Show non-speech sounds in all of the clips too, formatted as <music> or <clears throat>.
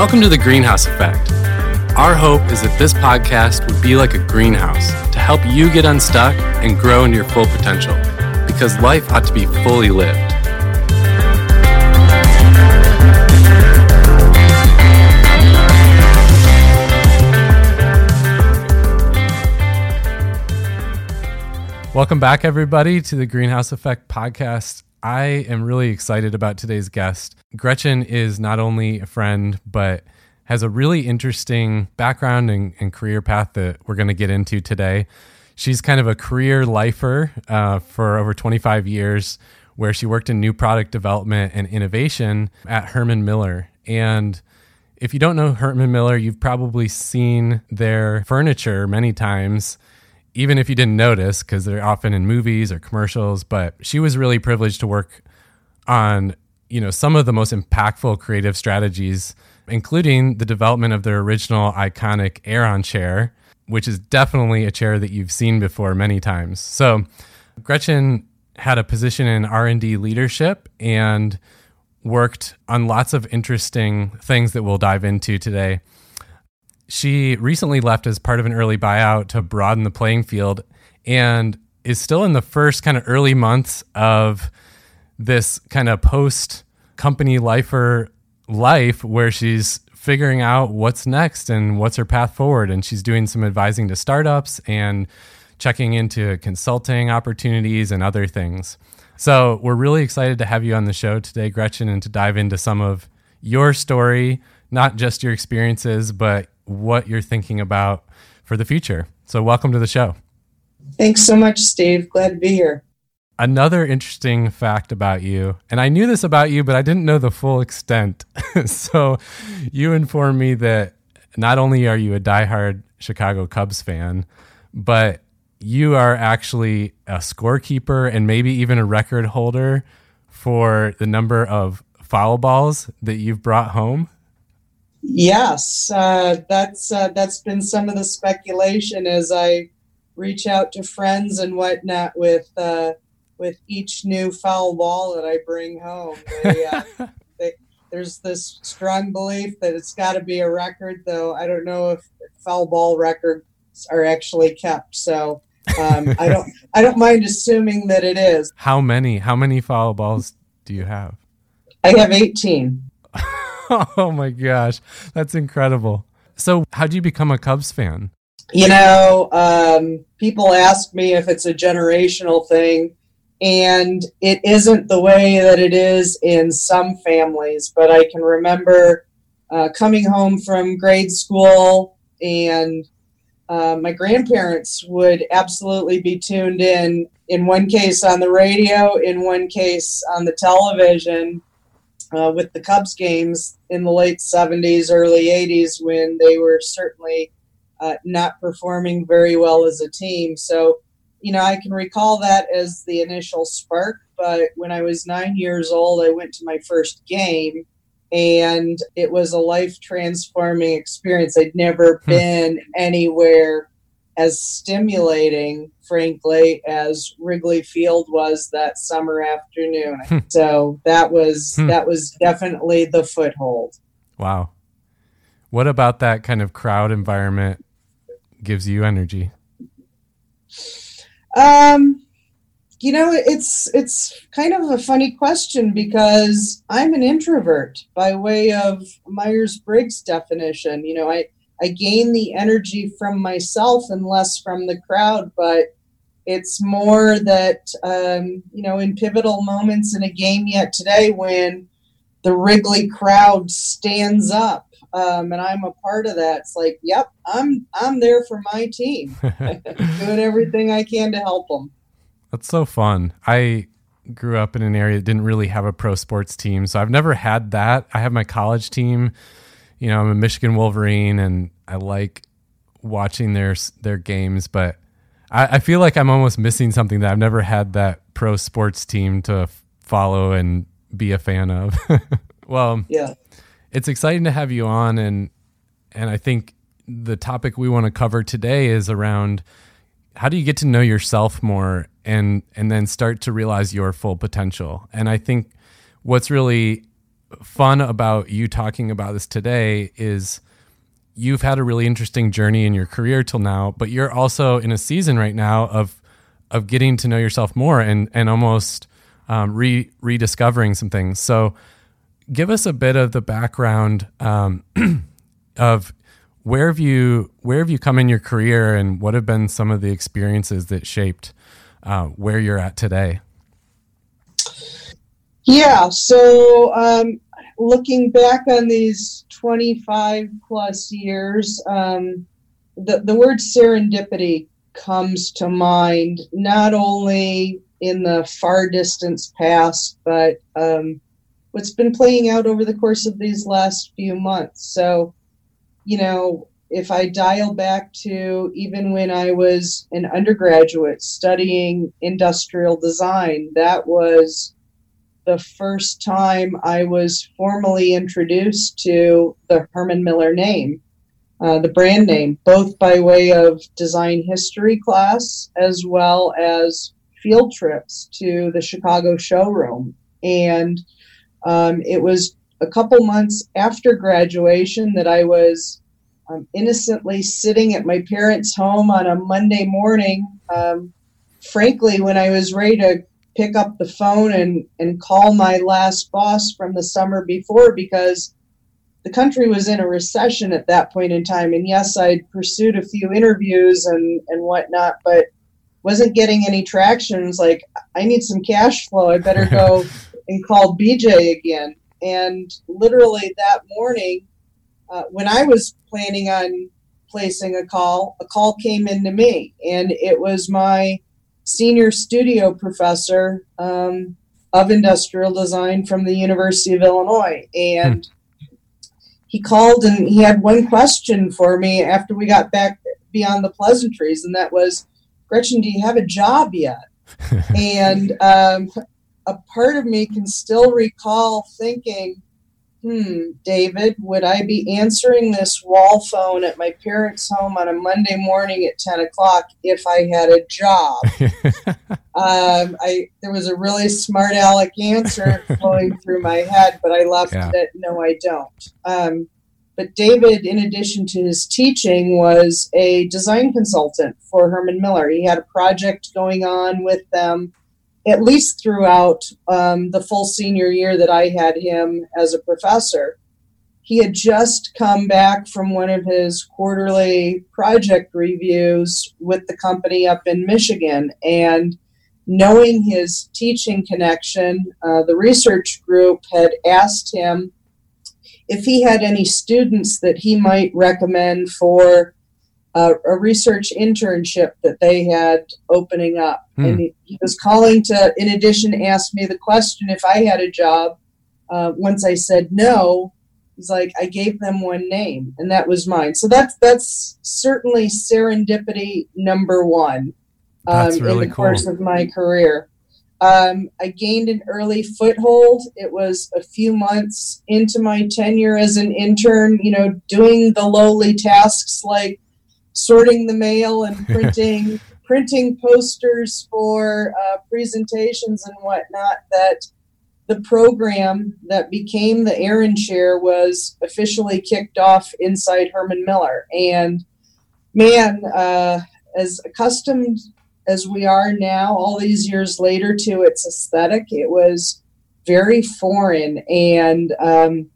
Welcome to the Greenhouse Effect. Our hope is that this podcast would be like a greenhouse to help you get unstuck and grow in your full potential because life ought to be fully lived. Welcome back, everybody, to the Greenhouse Effect podcast. I am really excited about today's guest. Gretchen is not only a friend, but has a really interesting background and, and career path that we're going to get into today. She's kind of a career lifer uh, for over 25 years, where she worked in new product development and innovation at Herman Miller. And if you don't know Herman Miller, you've probably seen their furniture many times even if you didn't notice, because they're often in movies or commercials, but she was really privileged to work on, you know, some of the most impactful creative strategies, including the development of their original iconic Aeron chair, which is definitely a chair that you've seen before many times. So Gretchen had a position in R&D leadership and worked on lots of interesting things that we'll dive into today. She recently left as part of an early buyout to broaden the playing field and is still in the first kind of early months of this kind of post company lifer life where she's figuring out what's next and what's her path forward. And she's doing some advising to startups and checking into consulting opportunities and other things. So we're really excited to have you on the show today, Gretchen, and to dive into some of your story, not just your experiences, but what you're thinking about for the future. So, welcome to the show. Thanks so much, Steve. Glad to be here. Another interesting fact about you, and I knew this about you, but I didn't know the full extent. <laughs> so, you informed me that not only are you a diehard Chicago Cubs fan, but you are actually a scorekeeper and maybe even a record holder for the number of foul balls that you've brought home. Yes, uh, that's uh, that's been some of the speculation as I reach out to friends and whatnot with uh, with each new foul ball that I bring home. <laughs> They, uh, they, there's this strong belief that it's got to be a record, though I don't know if foul ball records are actually kept. So um, I don't <laughs> I don't mind assuming that it is. How many? How many foul balls do you have? I have 18. <laughs> oh my gosh, that's incredible. So, how did you become a Cubs fan? You know, um, people ask me if it's a generational thing, and it isn't the way that it is in some families. But I can remember uh, coming home from grade school, and uh, my grandparents would absolutely be tuned in. In one case on the radio, in one case on the television uh, with the Cubs games in the late 70s, early 80s, when they were certainly uh, not performing very well as a team. So, you know, I can recall that as the initial spark. But when I was nine years old, I went to my first game and it was a life transforming experience. I'd never hmm. been anywhere as stimulating, frankly, as Wrigley Field was that summer afternoon. Hmm. so that was hmm. that was definitely the foothold. Wow. What about that kind of crowd environment gives you energy? Um you know it's it's kind of a funny question because i'm an introvert by way of myers-briggs definition you know i I gain the energy from myself and less from the crowd. But it's more that, um, you know, in pivotal moments in a game yet today when the Wrigley crowd stands up um, and I'm a part of that. It's like, yep, I'm I'm there for my team, <laughs> <laughs> doing everything I can to help them. That's so fun. I grew up in an area that didn't really have a pro sports team, so I've never had that. I have my college team you know, I'm a Michigan Wolverine and I like watching their their games, but I, I feel like I'm almost missing something that I've never had that pro sports team to follow and be a fan of. <laughs> well, yeah, it's exciting to have you on, and and I think the topic we want to cover today is around how do you get to know yourself more and and then start to realize your full potential. And I think what's really fun about you talking about this today is you've had a really interesting journey in your career till now, but you're also in a season right now of of getting to know yourself more and and almost um, re rediscovering some things. So, give us a bit of the background um, <clears throat> of where have you where have you come in your career, and what have been some of the experiences that shaped uh, where you're at today. Yeah, so um, looking back on these 25 plus years, um, the, the word serendipity comes to mind not only in the far distance past, but um, what's been playing out over the course of these last few months. So, you know, if I dial back to even when I was an undergraduate studying industrial design, that was the first time I was formally introduced to the Herman Miller name, uh, the brand name, both by way of design history class as well as field trips to the Chicago showroom. And um, it was a couple months after graduation that I was um, innocently sitting at my parents' home on a Monday morning. Um, frankly, when I was ready to pick up the phone and, and call my last boss from the summer before because the country was in a recession at that point in time. And yes, I'd pursued a few interviews and, and whatnot, but wasn't getting any traction. It was like, I need some cash flow. I better go <laughs> and call BJ again. And literally that morning, uh, when I was planning on placing a call, a call came into me, and it was my senior studio professor um, of industrial design from the University of Illinois. And hmm. he called and he had one question for me after we got back beyond the pleasantries, and that was, Gretchen, do you have a job yet? <laughs> and um, a part of me can still recall thinking, hmm, David, would I be answering this wall phone at my parents' home on a Monday morning at 10 o'clock if I had a job? <laughs> um, I There was a really smart aleck answer <laughs> flowing through my head, but I left yeah. it, no, I don't. Um, but David, in addition to his teaching, was a design consultant for Herman Miller. He had a project going on with them at least throughout um, the full senior year that I had him as a professor. He had just come back from one of his quarterly project reviews with the company up in Michigan. And knowing his teaching connection, uh, the research group had asked him if he had any students that he might recommend for uh, a research internship that they had opening up. Hmm. And he, he, was calling to, in addition, ask me the question if I had a job. Uh, once I said no, he's like, I gave them one name, and that was mine. So that's that's certainly serendipity number one um, really in the cool. course of my career. Um, I gained an early foothold. It was a few months into my tenure as an intern, you know, doing the lowly tasks like sorting the mail and <laughs> printing printing posters for uh, presentations and whatnot that the program that became the Aeron Chair was officially kicked off inside Herman Miller. And man, uh, as accustomed as we are now, all these years later, to its aesthetic, it was very foreign and um,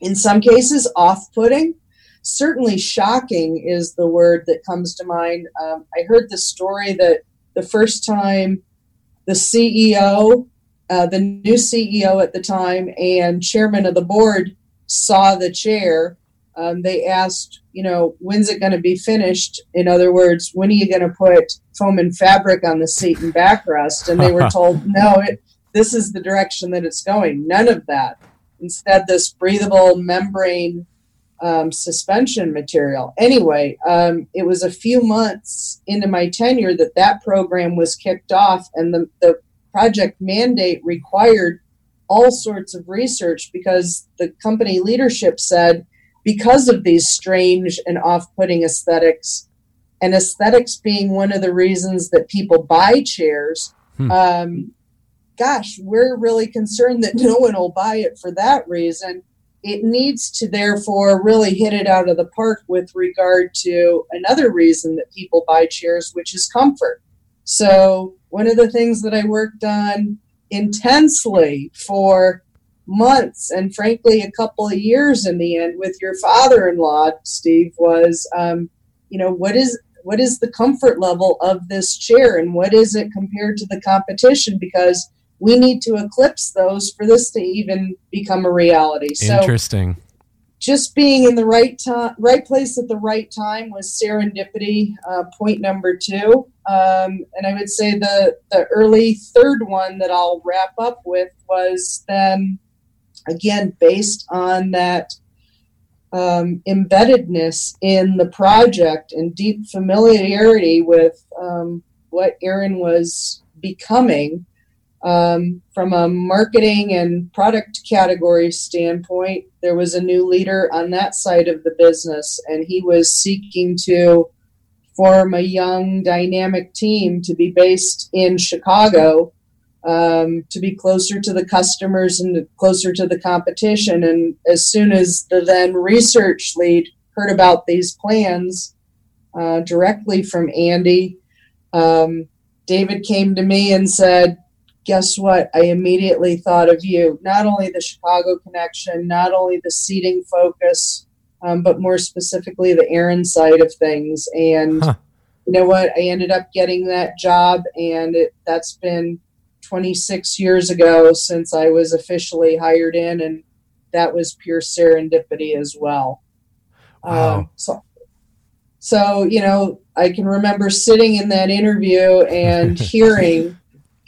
in some cases off putting certainly shocking is the word that comes to mind. Um, I heard the story that the first time the CEO, uh, the new CEO at the time, and chairman of the board saw the chair, um, they asked, you know, when's it going to be finished? In other words, when are you going to put foam and fabric on the seat and backrest? And they were <laughs> told, no, it, this is the direction that it's going. None of that. Instead, this breathable membrane um, suspension material. Anyway, um, it was a few months into my tenure that that program was kicked off, and the, the project mandate required all sorts of research because the company leadership said because of these strange and off-putting aesthetics and aesthetics being one of the reasons that people buy chairs hmm. um, gosh, we're really concerned that no one will buy it for that reason. It needs to therefore really hit it out of the park with regard to another reason that people buy chairs, which is comfort. So, one of the things that I worked on intensely for months and frankly a couple of years in the end with your father-in-law steve was um, you know what is what is the comfort level of this chair and what is it compared to the competition because we need to eclipse those for this to even become a reality. So interesting. just being in the right time right place at the right time was serendipity uh, point number two. Um, and i would say the the early third one that i'll wrap up with was then again, based on that um, embeddedness in the project and deep familiarity with um, what Aeron was becoming um, from a marketing and product category standpoint, there was a new leader on that side of the business, and he was seeking to form a young, dynamic team to be based in Chicago um, to be closer to the customers and closer to the competition. And as soon as the then research lead heard about these plans uh, directly from Andy, um, David came to me and said, Guess what? I immediately thought of you. Not only the Chicago connection, not only the seating focus, um, but more specifically the Aeron side of things. And huh. you know what? I ended up getting that job, and it, that's been 26 years ago since I was officially hired in, and that was pure serendipity as well. Wow. Um, so, so you know, I can remember sitting in that interview and <laughs> hearing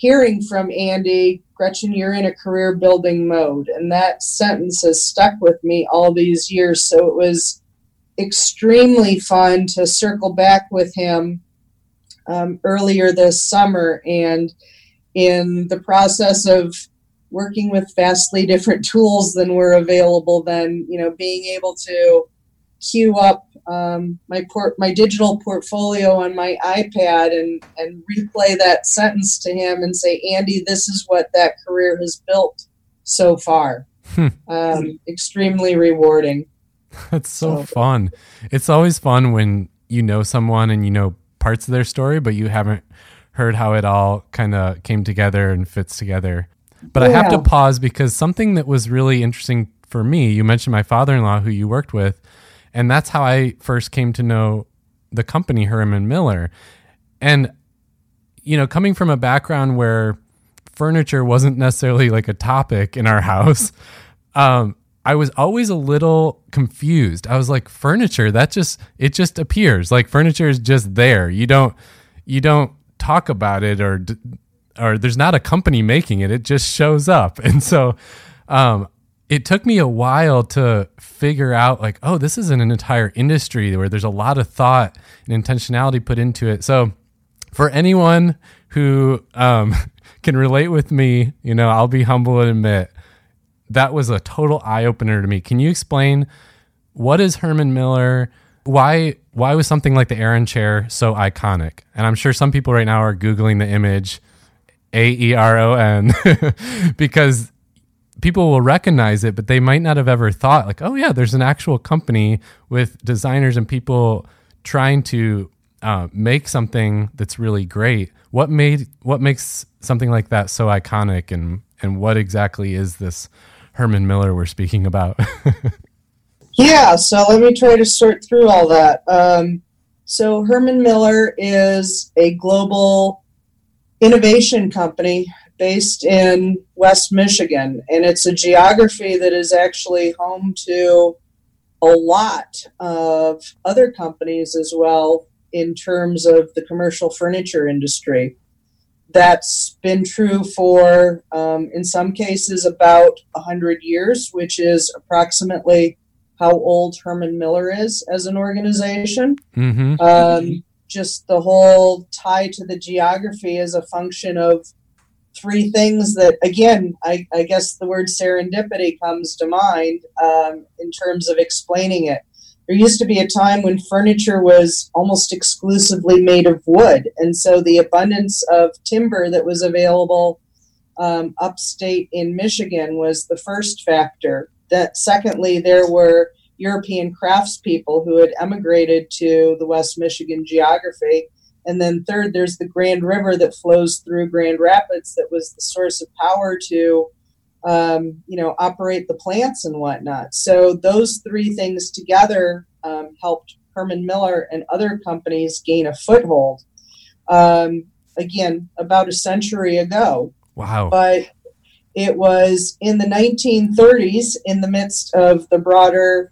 hearing from Andy, Gretchen, you're in a career building mode, and that sentence has stuck with me all these years. So it was extremely fun to circle back with him um, earlier this summer and in the process of working with vastly different <laughs> tools than were available then you know being able to queue up um, my port my digital portfolio on my ipad and and replay that sentence to him and say andy this is what that career has built so far hmm. um, extremely rewarding <laughs> that's so, so fun it's always fun when you know someone and you know parts of their story but you haven't heard how it all kind of came together and fits together. But yeah. I have to pause because something that was really interesting for me, you mentioned my father in law who you worked with, and that's how I first came to know the company Herman Miller. And, you know, coming from a background where furniture wasn't necessarily like a topic in our <laughs> house, um, I was always a little confused. I was like, furniture, that just, it just appears. Like furniture is just there. You don't, you don't talk about it or or there's not a company making it it just shows up <laughs> and so um, it took me a while to figure out like oh this is an entire industry where there's a lot of thought and intentionality put into it. So for anyone who um, <laughs> can relate with me you know i'll be humble and admit that was a total eye-opener to me. Can you explain what is herman miller? Why why was something like the Aeron chair so iconic? And I'm sure some people right now are googling the image A E R O N <laughs> because people will recognize it, but they might not have ever thought like, oh yeah, there's an actual company with designers and people trying to uh, make something that's really great. What made what makes something like that so iconic, and and what exactly is this Herman Miller we're speaking about? <laughs> Yeah, so let me try to sort through all that. Um, so, Herman Miller is a global innovation company based in West Michigan, and it's a geography that is actually home to a lot of other companies as well in terms of the commercial furniture industry. That's been true for, um, in some cases, about 100 years, which is approximately how old Herman Miller is as an organization. Mm-hmm. Um, just the whole tie to the geography is a function of three things that, again, I, I guess the word serendipity comes to mind um, in terms of explaining it. There used to be a time when furniture was almost exclusively made of wood, and so the abundance of timber that was available um, upstate in Michigan was the first factor. That secondly, there were European craftspeople who had emigrated to the West Michigan geography. And then third, there's the Grand River that flows through Grand Rapids that was the source of power to, um, you know, operate the plants and whatnot. So those three things together um, helped Herman Miller and other companies gain a foothold. Um, again, about a century ago. Wow. But it was in the 1930s, in the midst of the broader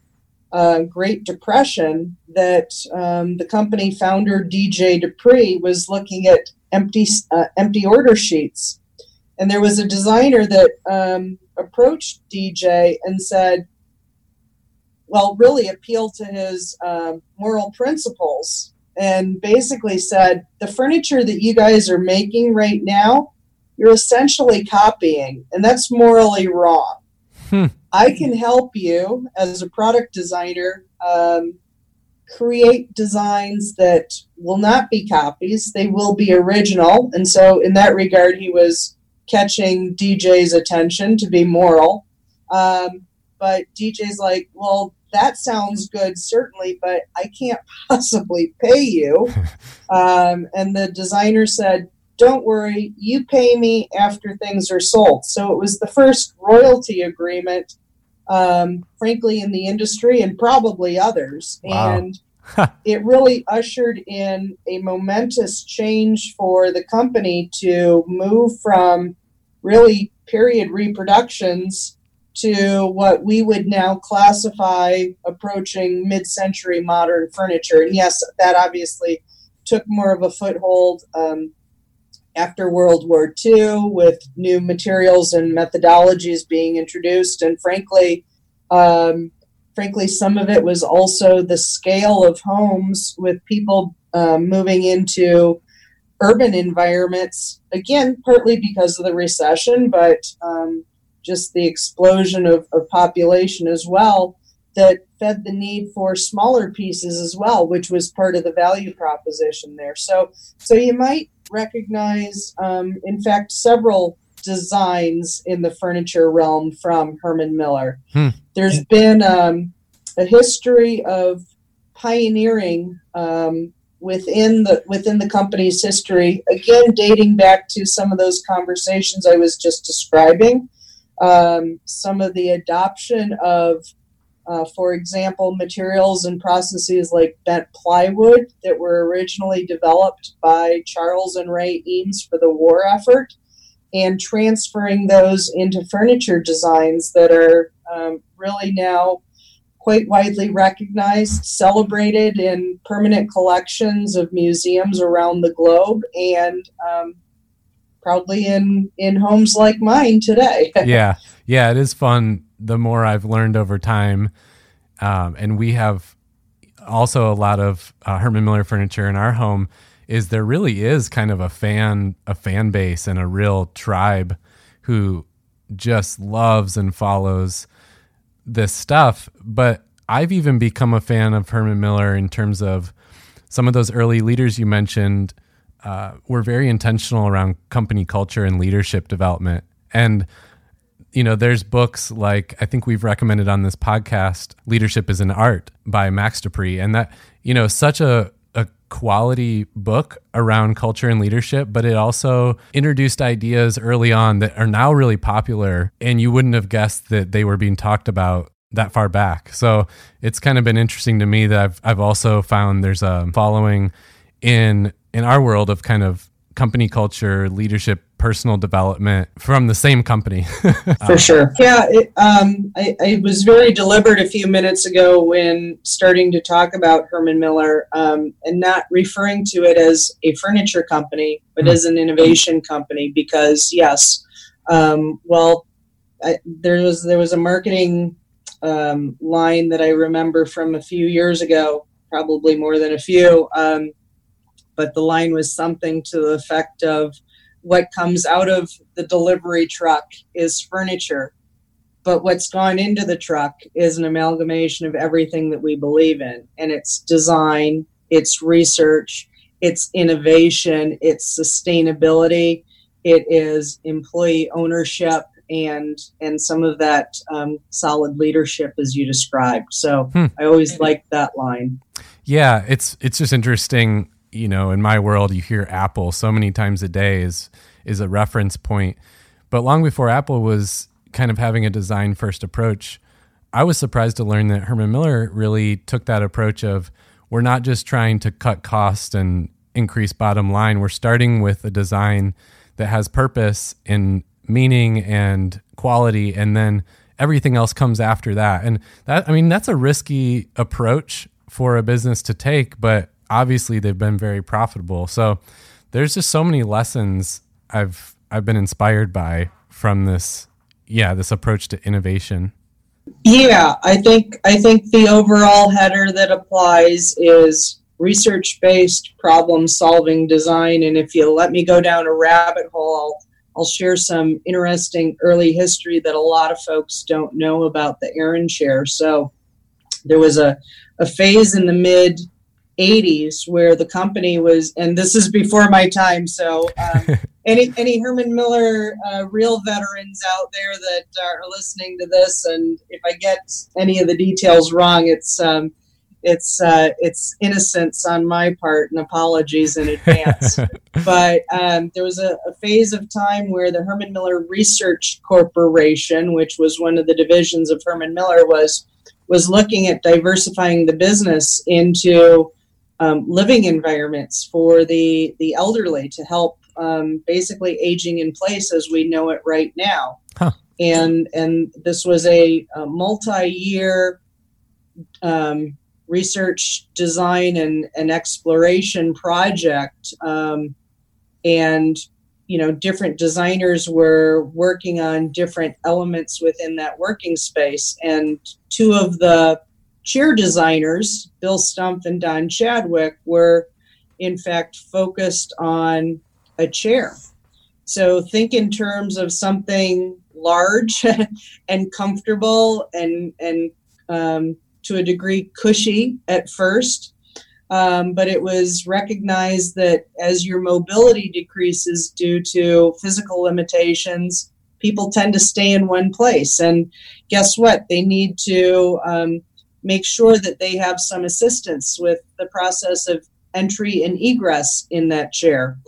uh, Great Depression, that um, the company founder DJ De Pree was looking at empty uh, empty order sheets, and there was a designer that um, approached DJ and said, "Well, really appealed to his um, moral principles." And basically said, the furniture that you guys are making right now, you're essentially copying, and that's morally wrong. Hmm. I can help you as a product designer um, create designs that will not be copies, they will be original. And so, in that regard, he was catching DJ's attention to be moral. Um, but DJ's like, well, that sounds good, certainly, but I can't <laughs> possibly pay you. <laughs> um, and the designer said, don't worry, you pay me after things are sold. So it was the first royalty agreement, um, frankly, in the industry and probably others. Wow. And it really ushered in a momentous change for the company to move from really period reproductions to what we would now classify approaching mid century modern furniture. And yes, that obviously took more of a foothold um, after World War II with new materials and methodologies being introduced. And frankly, um, frankly, some of it was also the scale of homes with people um, moving into urban environments, again, partly because of the recession, but um, just the explosion of, of population as well that fed the need for smaller pieces as well, which was part of the value proposition there. So, so you might recognize, um, in fact, several designs in the furniture realm from Herman Miller. Hmm. There's been um, a history of pioneering um, within the within the company's history, again dating back to some of those conversations I was just describing. Um, some of the adoption of uh, for example, materials and processes like bent plywood that were originally developed by Charles and Ray Eames for the war effort, and transferring those into furniture designs that are um, really now quite widely recognized, celebrated in permanent collections of museums around the globe, and um, proudly in in homes like mine today. <laughs> yeah, yeah, it is fun. The more I've learned over time, um, and we have also a lot of uh, Herman Miller furniture in our home. Is there really is kind of a fan a fan base and a real tribe who just loves and follows this stuff. But I've even become a fan of Herman Miller in terms of some of those early leaders you mentioned uh, were very intentional around company culture and leadership development. And you know, there's books like I think we've recommended on this podcast, Leadership is an Art by Max De Pree. And that, you know, such a, a quality book around culture and leadership, but it also introduced ideas early on that are now really popular. And you wouldn't have guessed that they were being talked about that far back. So it's kind of been interesting to me that I've, I've also found there's a following in in our world of kind of company culture, leadership, personal development from the same company. <laughs> For sure. Yeah, it, um, I, I, was very deliberate a few minutes ago when starting to talk about Herman Miller um, and not referring to it as a furniture company, but mm. as an innovation company because, yes, um, well, I, there was there was a marketing um, line that I remember from a few years ago, probably more than a few um, but the line was something to the effect of what comes out of the delivery truck is furniture but what's gone into the truck is an amalgamation of everything that we believe in and it's design it's research it's innovation it's sustainability it is employee ownership and and some of that um, solid leadership as you described. So hmm. I always like that line. Yeah, it's it's just interesting. You know, in my world, you hear Apple so many times a day is is a reference point. But long before Apple was kind of having a design first approach, I was surprised to learn that Herman Miller really took that approach of we're not just trying to cut cost and increase bottom line. We're starting with a design that has purpose and meaning and quality and then everything else comes after that. And that I mean that's a risky approach for a business to take, but obviously they've been very profitable. So there's just so many lessons I've I've been inspired by from this yeah, this approach to innovation. Yeah, I think I think the overall header that applies is research-based problem-solving design and if you let me go down a rabbit hole, I'll I'll share some interesting early history that a lot of folks don't know about the Aeron chair. So there was a, a phase in the mid 80s where the company was, and this is before my time. So um, <laughs> any any Herman Miller uh, real veterans out there that are listening to this, and if I get any of the details wrong, it's um, it's uh, it's innocence on my part and apologies in advance. <laughs> but um, there was a, a, phase of time where the Herman Miller Research Corporation, which was one of the divisions of Herman Miller, was was looking at diversifying the business into um, living environments for the the elderly to help um, basically aging in place as we know it right now. Huh. And and this was a, a multi year um, research, design, and, and exploration project. Um, and you know, different designers were working on different elements within that working space. And two of the chair designers, Bill Stumpf and Don Chadwick, were in fact focused on a chair. So think in terms of something large <laughs> and comfortable and and um, to a degree cushy at first. Um, but it was recognized that as your mobility decreases due to physical limitations, people tend to stay in one place. And guess what? They need to um, make sure that they have some assistance with the process of entry and egress in that chair,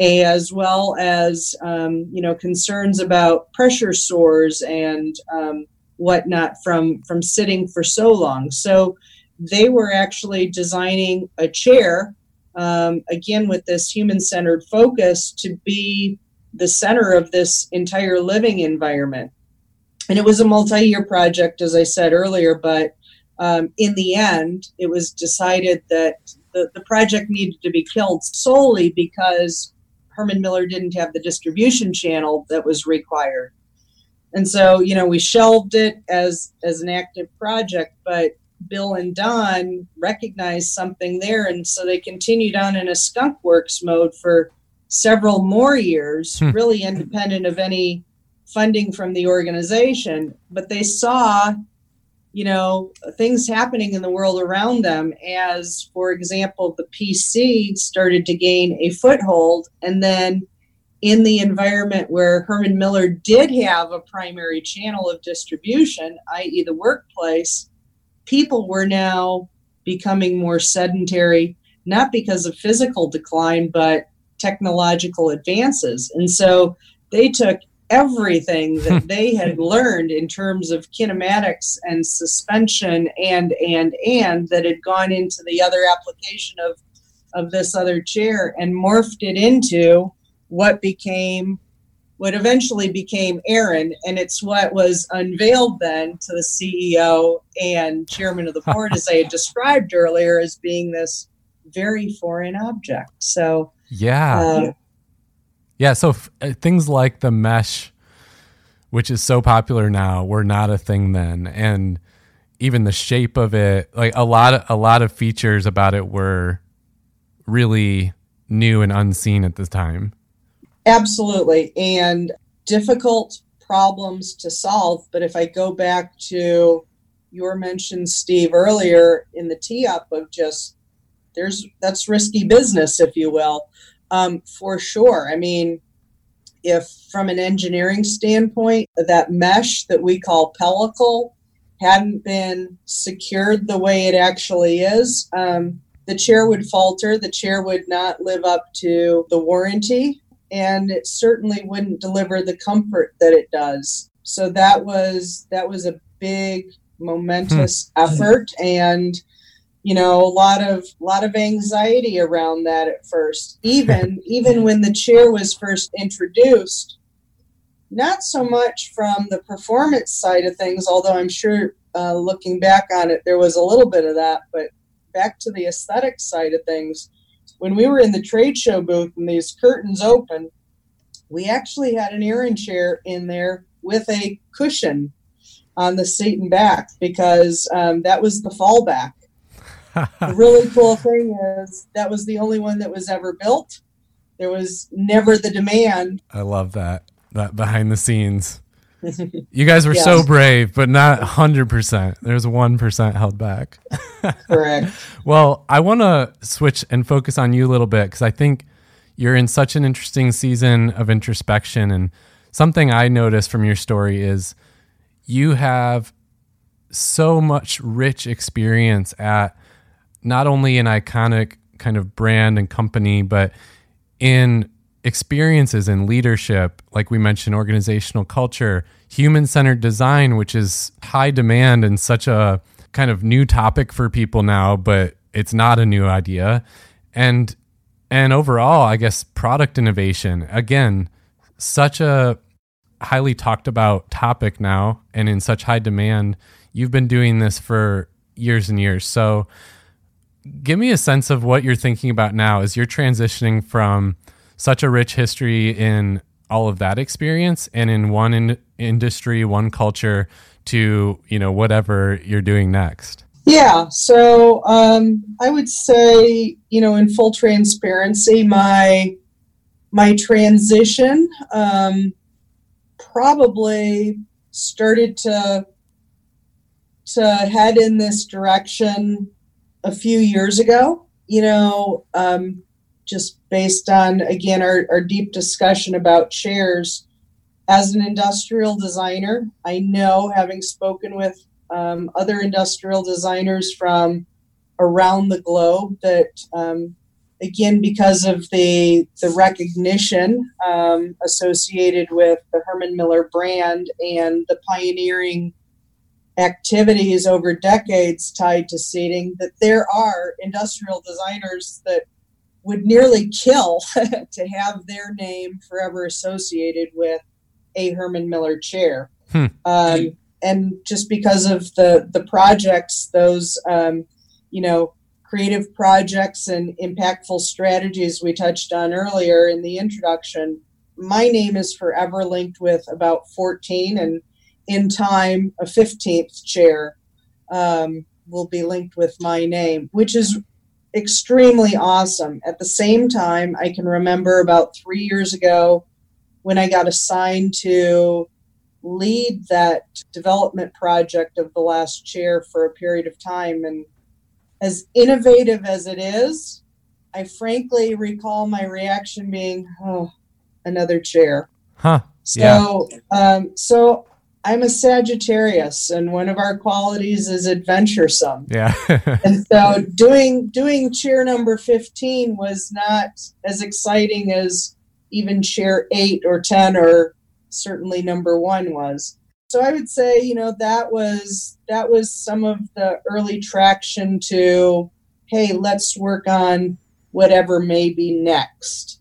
as well as um, you know concerns about pressure sores and um, whatnot from from sitting for so long. So they were actually designing a chair um, again with this human centered focus to be the center of this entire living environment. And it was a multi year project, as I said earlier, but um, in the end, it was decided that the, the project needed to be killed solely because Herman Miller didn't have the distribution channel that was required and so you know we shelved it as as an active project but bill and don recognized something there and so they continued on in a skunk works mode for several more years hmm. really independent of any funding from the organization but they saw you know things happening in the world around them as for example the pc started to gain a foothold and then in the environment where Herman Miller did have a primary channel of distribution, i.e., the workplace, people were now becoming more sedentary, not because of physical decline, but technological advances. And so they took everything that they had <laughs> learned in terms of kinematics and suspension and and and that had gone into the other application of of this other chair and morphed it into what became what eventually became Aeron, and it's what was unveiled then to the CEO and chairman of the board, as I had <laughs> described earlier, as being this very foreign object. So, yeah. Uh, yeah. So, f- uh, things like the mesh, which is so popular now, were not a thing then. And even the shape of it, like a lot of, a lot of features about it were really new and unseen at the time. Absolutely. And difficult problems to solve. But if I go back to your mention, Steve, earlier in the tee up of just there's that's risky business, if you will, um, for sure. I mean, if, from an engineering standpoint, that mesh that we call pellicle hadn't been secured the way it actually is, um, the chair would falter. The chair would not live up to the warranty, and it certainly wouldn't deliver the comfort that it does. So that was that was a big, momentous hmm. effort, and you know a lot of a lot of anxiety around that at first. <laughs> Even even when the chair was first introduced, not so much from the performance side of things, although I'm sure uh, looking back on it, there was a little bit of that. But back to the aesthetic side of things, when we were in the trade show booth and these curtains open, we actually had an Aeron chair in there with a cushion on the seat and back because um, that was the fallback. The <laughs> really cool thing is that was the only one that was ever built. There was never the demand. I love that that behind the scenes. you guys were <laughs> yes. so brave, but not 100%. There's 1% held back. <laughs> Correct. well, I want to switch and focus on you a little bit because I think you're in such an interesting season of introspection. And something I noticed from your story is you have so much rich experience at not only an iconic kind of brand and company, but in experiences in leadership, like we mentioned, organizational culture, human centered design, which is high demand and such a kind of new topic for people now, but it's not a new idea. And and overall, I guess product innovation, again, such a highly talked about topic now and in such high demand. You've been doing this for years and years. So give me a sense of what you're thinking about now as you're transitioning from such a rich history in all of that experience and in one in- industry, one culture to, you know, whatever you're doing next? Yeah, so um, I would say, you know, in full transparency, my my transition um, probably started to to head in this direction a few years ago. You know, um, just based on again our, our deep discussion about chairs as an industrial designer i know having spoken with um, other industrial designers from around the globe that um, again because of the the recognition um, associated with the herman miller brand and the pioneering activities over decades tied to seating that there are industrial designers that would nearly kill <laughs> to have their name forever associated with a Herman Miller chair. Hmm. Um, and just because of the the projects, those um, you know creative projects and impactful strategies we touched on earlier in the introduction, my name is forever linked with about 14, and in time, a 15th chair um, will be linked with my name, which is extremely awesome. At the same time, I can remember about three years ago when I got assigned to lead that development project of the last chair for a period of time. And as innovative as it is, I frankly recall my reaction being, oh, another chair. Huh. So, yeah. um, so I'm a Sagittarius, and one of our qualities is adventuresome. Yeah. <laughs> and so doing doing chair number 15 was not as exciting as even chair eight or 10 or certainly number one was. So I would say, you know, that was that was some of the early traction to, hey, let's work on whatever may be next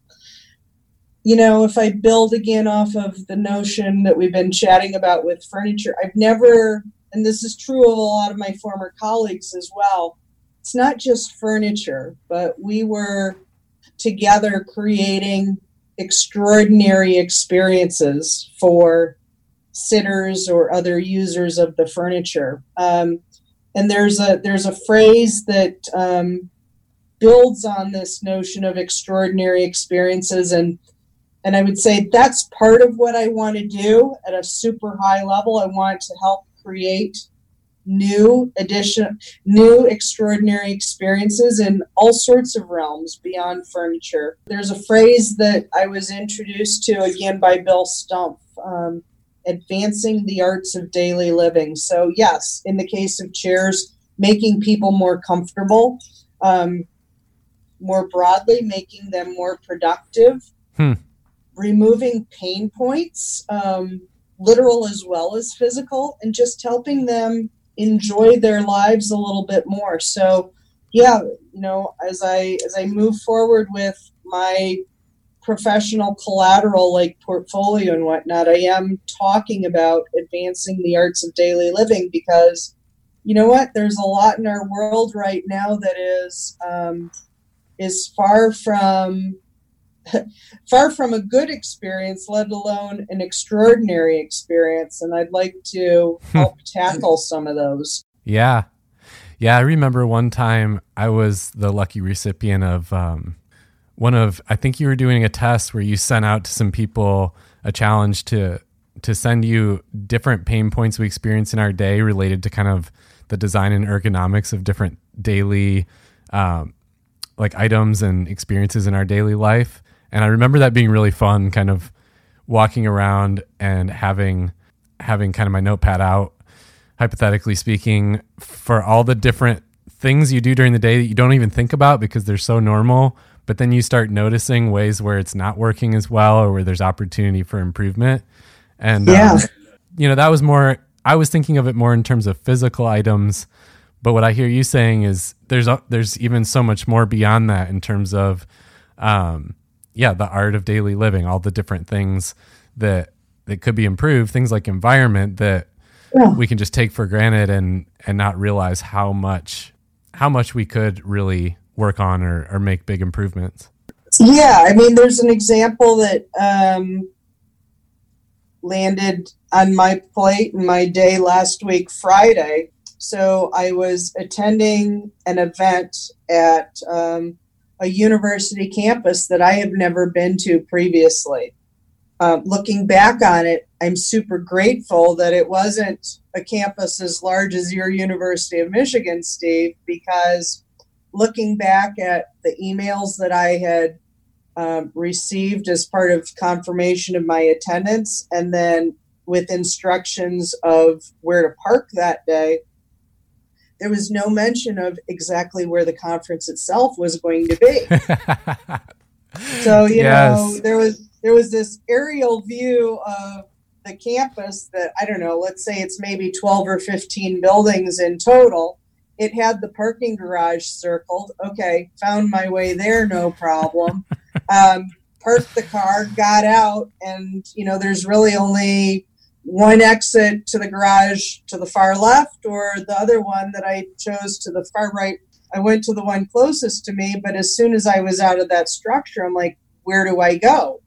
you know, if I build again off of the notion that we've been chatting about with furniture, I've never, and this is true of a lot of my former colleagues as well, it's not just furniture, but we were together creating extraordinary experiences for sitters or other users of the furniture. Um, and there's a there's a phrase that um, builds on this notion of extraordinary experiences and and I would say that's part of what I want to do at a super high level. I want to help create new addition, new extraordinary experiences in all sorts of realms beyond furniture. There's a phrase that I was introduced to again by Bill Stumpf. Um, advancing the arts of daily living. So, yes, in the case of chairs, making people more comfortable, um, more broadly, making them more productive, Hmm. Removing pain points, um, literal as well as physical, and just helping them enjoy their lives a little bit more. So, yeah, you know, as I as I move forward with my professional collateral like portfolio and whatnot, I am talking about advancing the arts of daily living because you know what? There's a lot in our world right now that is um, is far from <laughs> far from a good experience, let alone an extraordinary experience. And I'd like to help tackle some of those. Yeah. Yeah. I remember one time I was the lucky recipient of um, one of, I think you were doing a test where you sent out to some people a challenge to, to send you different pain points we experience in our day related to kind of the design and ergonomics of different daily, um, like items and experiences in our daily life. And I remember that being really fun, kind of walking around and having having kind of my notepad out, hypothetically speaking, for all the different things you do during the day that you don't even think about because they're so normal. But then you start noticing ways where it's not working as well or where there's opportunity for improvement. And Yeah. um, you know, that was more I was thinking of it more in terms of physical items, but what I hear you saying is there's there's even so much more beyond that in terms of um yeah, the art of daily living, all the different things that that could be improved, things like environment that Yeah. we can just take for granted and and not realize how much how much we could really work on or, or make big improvements. Yeah, I mean, there's an example that um, landed on my plate in my day last week, Friday. So I was attending an event at um, a university campus that I have never been to previously. Um, looking back on it, I'm super grateful that it wasn't a campus as large as your University of Michigan, Steve, because looking back at the emails that I had um, received as part of confirmation of my attendance, and then with instructions of where to park that day, there was no mention of exactly where the conference itself was going to be. <laughs> So you Yes. know, there was there was this aerial view of the campus that I don't know, let's say it's maybe twelve or fifteen buildings in total. It had the parking garage circled. Okay, found my way there, no problem. <laughs> um, parked the car, got out, and you know, there's really only one exit to the garage to the far left, or the other one that I chose to the far right I went to the one closest to me, but as soon as I was out of that structure, I'm like, where do I go?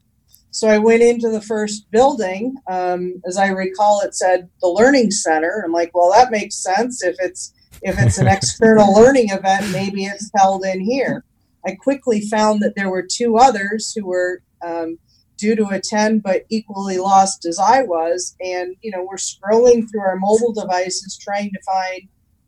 So I went into the first building. Um, as I recall, it said the Learning Center. I'm like, well, that makes sense. If it's if it's an external <laughs> learning event, maybe it's held in here. I quickly found that there were two others who were um, due to attend, but equally lost as I was. And you know, we're scrolling through our mobile devices trying to find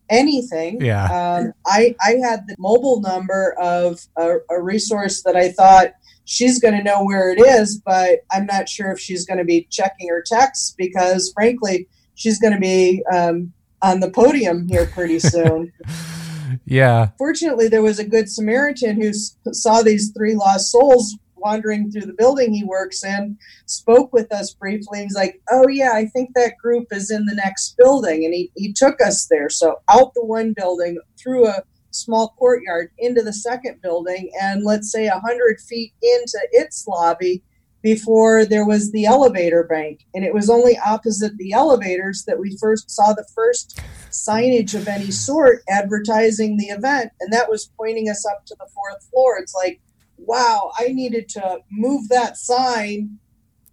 anything. Yeah. Um, I I had the mobile number of a, a resource that I thought she's going to know where it is, but I'm not sure if she's going to be checking her texts because, frankly, she's going to be um, on the podium here pretty <laughs> soon. yeah. Fortunately, there was a good Samaritan who s- saw these three lost souls wandering through the building he works in, spoke with us briefly. He's like, Oh, yeah, I think that group is in the next building. And he, he took us there. So out the one building, through a small courtyard, into the second building, and let's say a 100 feet into its lobby before there was the elevator bank. And it was only opposite the elevators that we first saw the first signage of any sort advertising the event. And that was pointing us up to the fourth floor. It's like, wow, I needed to move that sign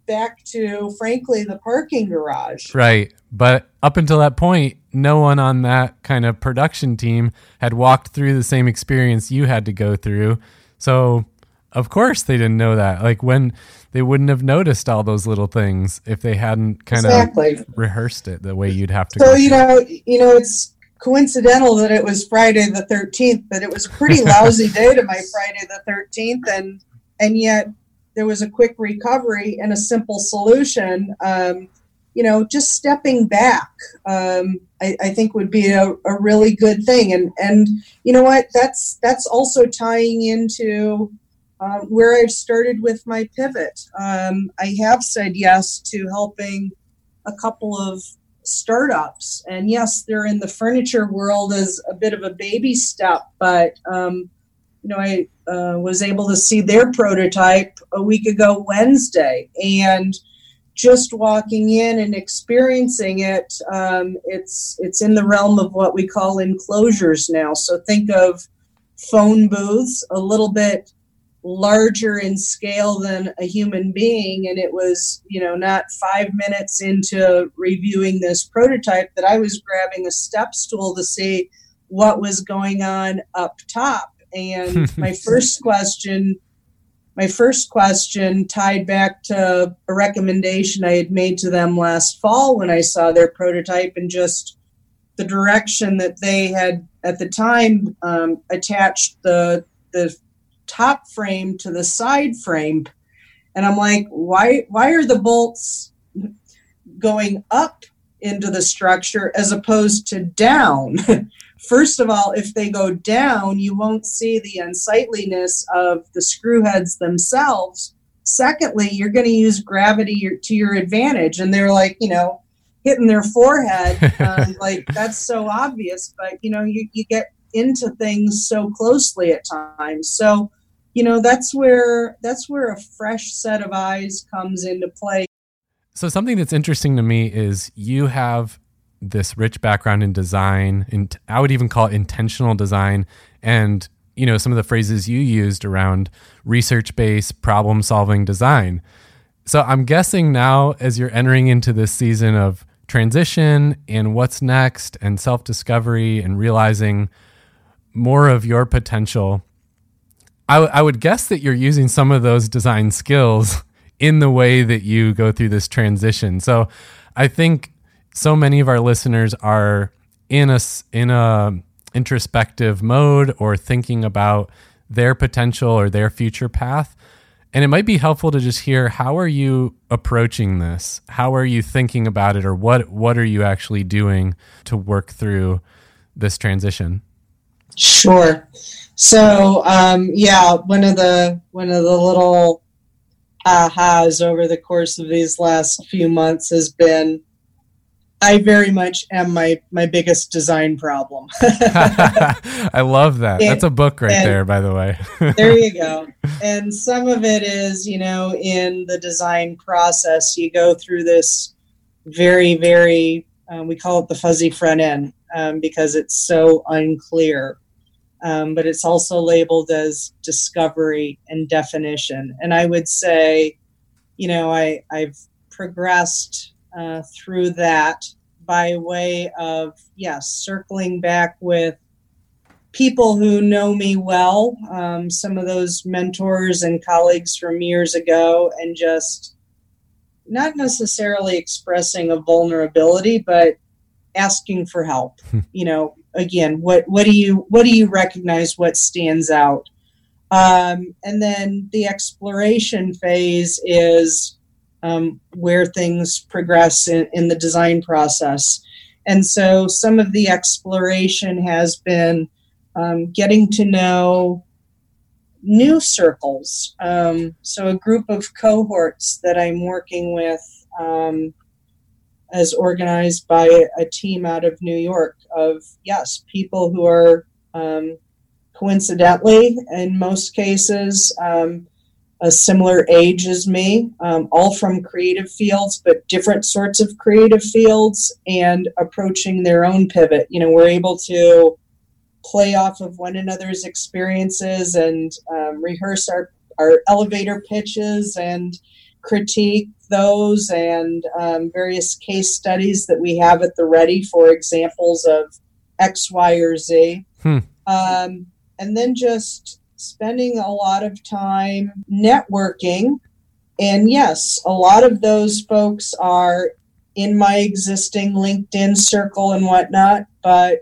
back to, frankly, the parking garage. Right. But up until that point, no one on that kind of production team had walked through the same experience you had to go through. So Of course, they didn't know that. Like when they wouldn't have noticed all those little things if they hadn't kind exactly. of rehearsed it the way you'd have to. So you know, you know, it's coincidental that it was Friday the thirteenth, but it was a pretty lousy <laughs> day to my Friday the thirteenth, and and yet there was a quick recovery and a simple solution. Um, you know, just stepping back, um, I, I, think would be a, a really good thing. And and you know what? That's that's also tying into um, where I've started with my pivot. Um, I have said yes to helping a couple of startups, and yes, they're in the furniture world as a bit of a baby step, but um, you know, I uh, was able to see their prototype a week ago Wednesday, and just walking in and experiencing it, um, it's it's in the realm of what we call enclosures now. So think of phone booths, a little bit larger in scale than a human being. And it was you know not five minutes into reviewing this prototype that i was grabbing a step stool to see what was going on up top. And <laughs> my first question my first question tied back to a recommendation i had made to them last fall when i saw their prototype and just the direction that they had at the time um, attached the the top frame to the side frame. And i'm like why why are the bolts going up into the structure as opposed to down? <laughs> First of all if they go down you won't see the unsightliness of the screw heads themselves. Secondly you're going to use gravity to your advantage. And they're like you know hitting their forehead. <laughs> Um, like that's so obvious but you know you, you get into things so closely at times. So you know that's where that's where a fresh set of eyes comes into play. So something that's interesting to me is you have this rich background in design and i would even call it intentional design and you know some of the phrases you used around research based problem solving design. So i'm guessing now as you're entering into this season of transition and what's next and self discovery and realizing more of your potential I, w- I would guess that you're using some of those design skills <laughs> in the way that you go through this transition. So I think so many of our listeners are in a in a introspective mode or thinking about their potential or their future path. And it might be helpful to just hear how are you approaching this? How are you thinking about it or what what are you actually doing to work through this transition? Sure. So um, yeah, one of the one of the little ahas over the course of these last few months has been I very much am my my biggest design problem. <laughs> <laughs> I love that. And, That's a book right there, by the way. <laughs> there you go. And some of it is, you know, in the design process, you go through this very, very, um, we call it the fuzzy front end um, because it's so unclear um, but it's also labeled as discovery and definition. And I would say, you know, I, I've progressed uh, through that by way of, yes, circling back with people who know me well, um, some of those mentors and colleagues from years ago, and just not necessarily expressing a vulnerability, but asking for help. <laughs> You know, again what what do you what do you recognize what stands out? Um, and then the exploration phase is um, where things progress in, in the design process. And so some of the exploration has been um, getting to know new circles. Um, so a group of cohorts that i'm working with um, as organized by a team out of New York of, yes, people who are um, coincidentally, in most cases, um, a similar age as me, um, all from creative fields, but different sorts of creative fields and approaching their own pivot. You know, we're able to play off of one another's experiences and um, rehearse our, our elevator pitches and critique those and um, various case studies that we have at the ready for examples of X, Y, or Z. Hmm. Um, and then just spending a lot of time networking. And yes, a lot of those folks are in my existing LinkedIn circle and whatnot, but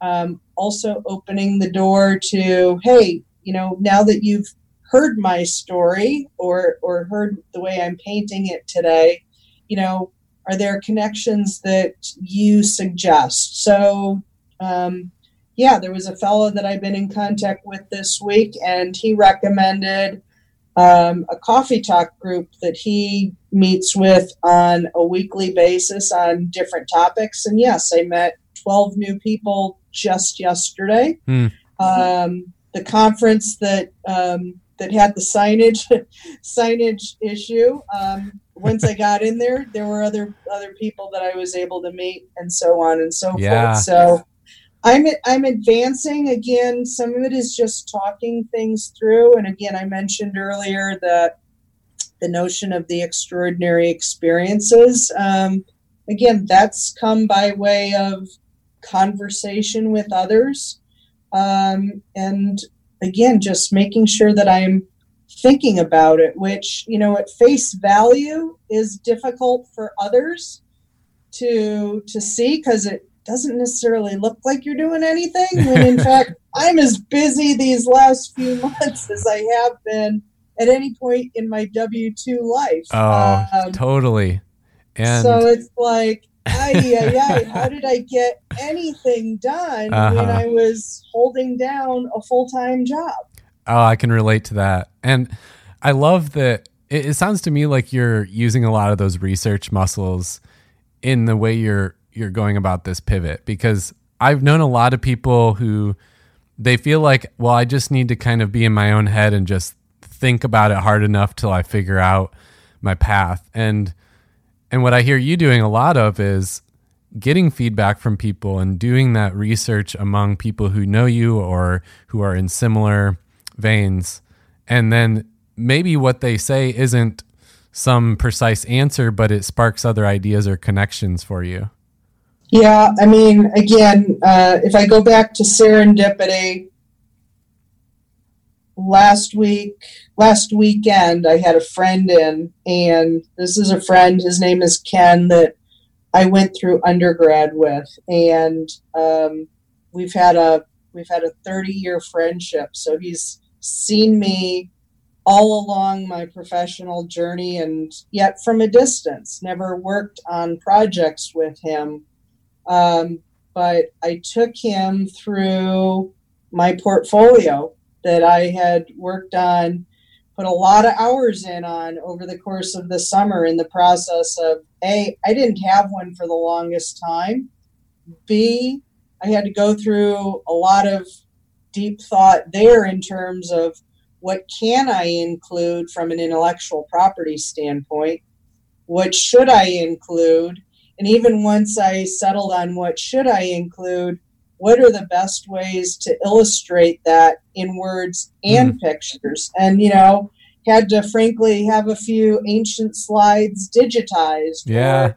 um, also opening the door to, hey, you know, now that you've heard my story or or heard the way I'm painting it today, you know, are there connections that you suggest? So, um, yeah, there was a fellow that I've been in contact with this week, and he recommended um, a coffee talk group that he meets with on a weekly basis on different topics. And yes, I met 12 new people just yesterday. Hmm. Um, the conference that um, that had the signage <laughs> signage issue. Um, once I got in there, there were other other people that I was able to meet, and so on and so yeah. forth. So I'm I'm advancing again. Some of it is just talking things through, and again, I mentioned earlier that the notion of the extraordinary experiences. Um, again, that's come by way of conversation with others, um, and again, just making sure that I'm thinking about it, which you know, at face value, is difficult for others to to see because it doesn't necessarily look like you're doing anything when in <laughs> fact I'm as busy these last few months as I have been at any point in my W two life. Oh, um, totally. And so it's like, ay, ay, ay, how did I get anything done uh-huh. when I was holding down a full time job? Oh, I can relate to that. And I love that it, it sounds to me like you're using a lot of those research muscles in the way you're you're going about this pivot because I've known a lot of people who they feel like, well, I just need to kind of be in my own head and just think about it hard enough till I figure out my path. And and what I hear you doing a lot of is getting feedback from people and doing that research among people who know you or who are in similar veins. And then maybe what they say isn't some precise answer, but it sparks other ideas or connections for you. Yeah, I mean, again, uh, if I go back to serendipity, last week, last weekend, I had a friend in, and this is a friend. His name is Ken that I went through undergrad with, and um, we've had a we've had a thirty year friendship. So he's seen me all along my professional journey, and yet from a distance. Never worked on projects with him um, but I took him through my portfolio that I had worked on, put a lot of hours in on over the course of the summer in the process of A, I didn't have one for the longest time. B, I had to go through a lot of deep thought there in terms of what can I include from an intellectual property standpoint? What should I include? And even once I settled on what should I include, what are the best ways to illustrate that in words and mm. pictures? And, you know, had to frankly have a few ancient slides digitized. Yeah.